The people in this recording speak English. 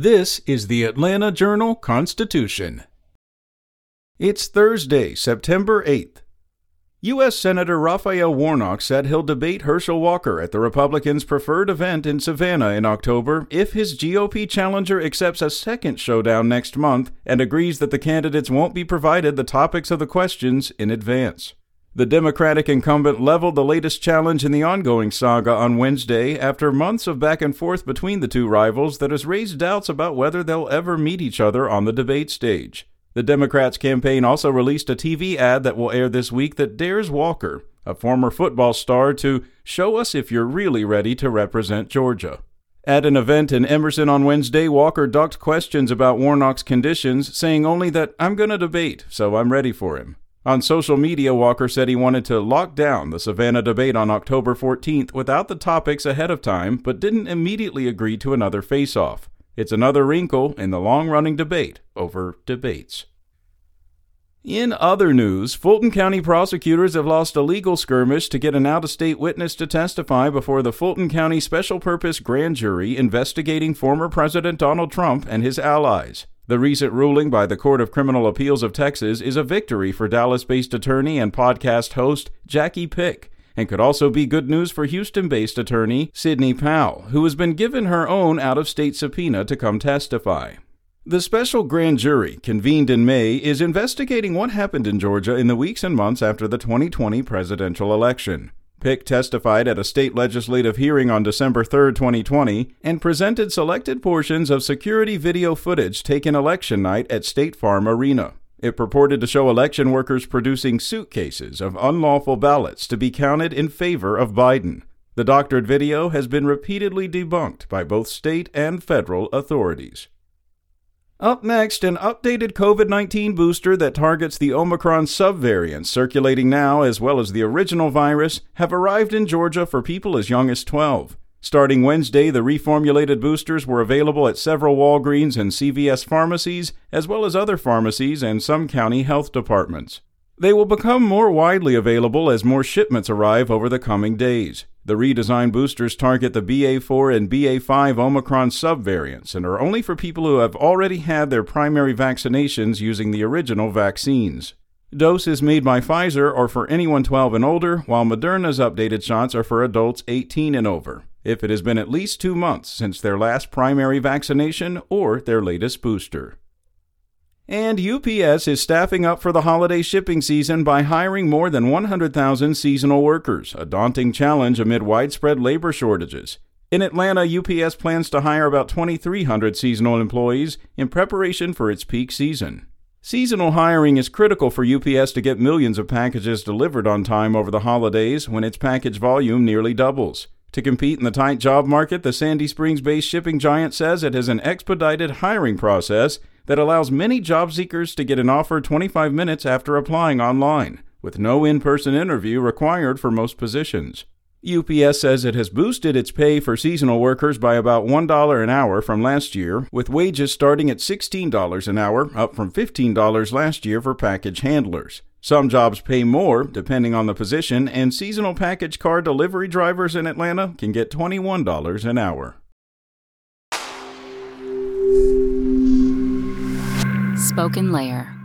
This is the Atlanta Journal Constitution. It's Thursday, September 8th. U.S. Senator Raphael Warnock said he'll debate Herschel Walker at the Republicans' preferred event in Savannah in October if his GOP challenger accepts a second showdown next month and agrees that the candidates won't be provided the topics of the questions in advance. The Democratic incumbent leveled the latest challenge in the ongoing saga on Wednesday after months of back and forth between the two rivals that has raised doubts about whether they'll ever meet each other on the debate stage. The Democrats' campaign also released a TV ad that will air this week that dares Walker, a former football star, to show us if you're really ready to represent Georgia. At an event in Emerson on Wednesday, Walker ducked questions about Warnock's conditions, saying only that I'm going to debate, so I'm ready for him. On social media, Walker said he wanted to lock down the Savannah debate on October 14th without the topics ahead of time, but didn't immediately agree to another face off. It's another wrinkle in the long running debate over debates. In other news, Fulton County prosecutors have lost a legal skirmish to get an out of state witness to testify before the Fulton County Special Purpose Grand Jury investigating former President Donald Trump and his allies. The recent ruling by the Court of Criminal Appeals of Texas is a victory for Dallas based attorney and podcast host Jacki Pick, and could also be good news for Houston based attorney Sidney Powell, who has been given her own out of state subpoena to come testify. The special grand jury, convened in May, is investigating what happened in Georgia in the weeks and months after the 2020 presidential election. Pick testified at a state legislative hearing on December 3, 2020, and presented selected portions of security video footage taken election night at State Farm Arena. It purported to show election workers producing suitcases of unlawful ballots to be counted in favor of Biden. The doctored video has been repeatedly debunked by both state and federal authorities. Up next, an updated COVID 19 booster that targets the Omicron subvariants circulating now, as well as the original virus, have arrived in Georgia for people as young as 12. Starting Wednesday, the reformulated boosters were available at several Walgreens and CVS pharmacies, as well as other pharmacies and some county health departments. They will become more widely available as more shipments arrive over the coming days. The redesigned boosters target the BA4 and BA5 Omicron subvariants and are only for people who have already had their primary vaccinations using the original vaccines. Doses made by Pfizer are for anyone 12 and older, while Moderna's updated shots are for adults 18 and over, if it has been at least two months since their last primary vaccination or their latest booster. And UPS is staffing up for the holiday shipping season by hiring more than 100,000 seasonal workers, a daunting challenge amid widespread labor shortages. In Atlanta, UPS plans to hire about 2,300 seasonal employees in preparation for its peak season. Seasonal hiring is critical for UPS to get millions of packages delivered on time over the holidays when its package volume nearly doubles. To compete in the tight job market, the Sandy Springs based shipping giant says it has an expedited hiring process that allows many job seekers to get an offer 25 minutes after applying online, with no in person interview required for most positions. UPS says it has boosted its pay for seasonal workers by about $1 an hour from last year, with wages starting at $16 an hour, up from $15 last year for package handlers. Some jobs pay more, depending on the position, and seasonal package car delivery drivers in Atlanta can get $21 an hour. SpokenLayer.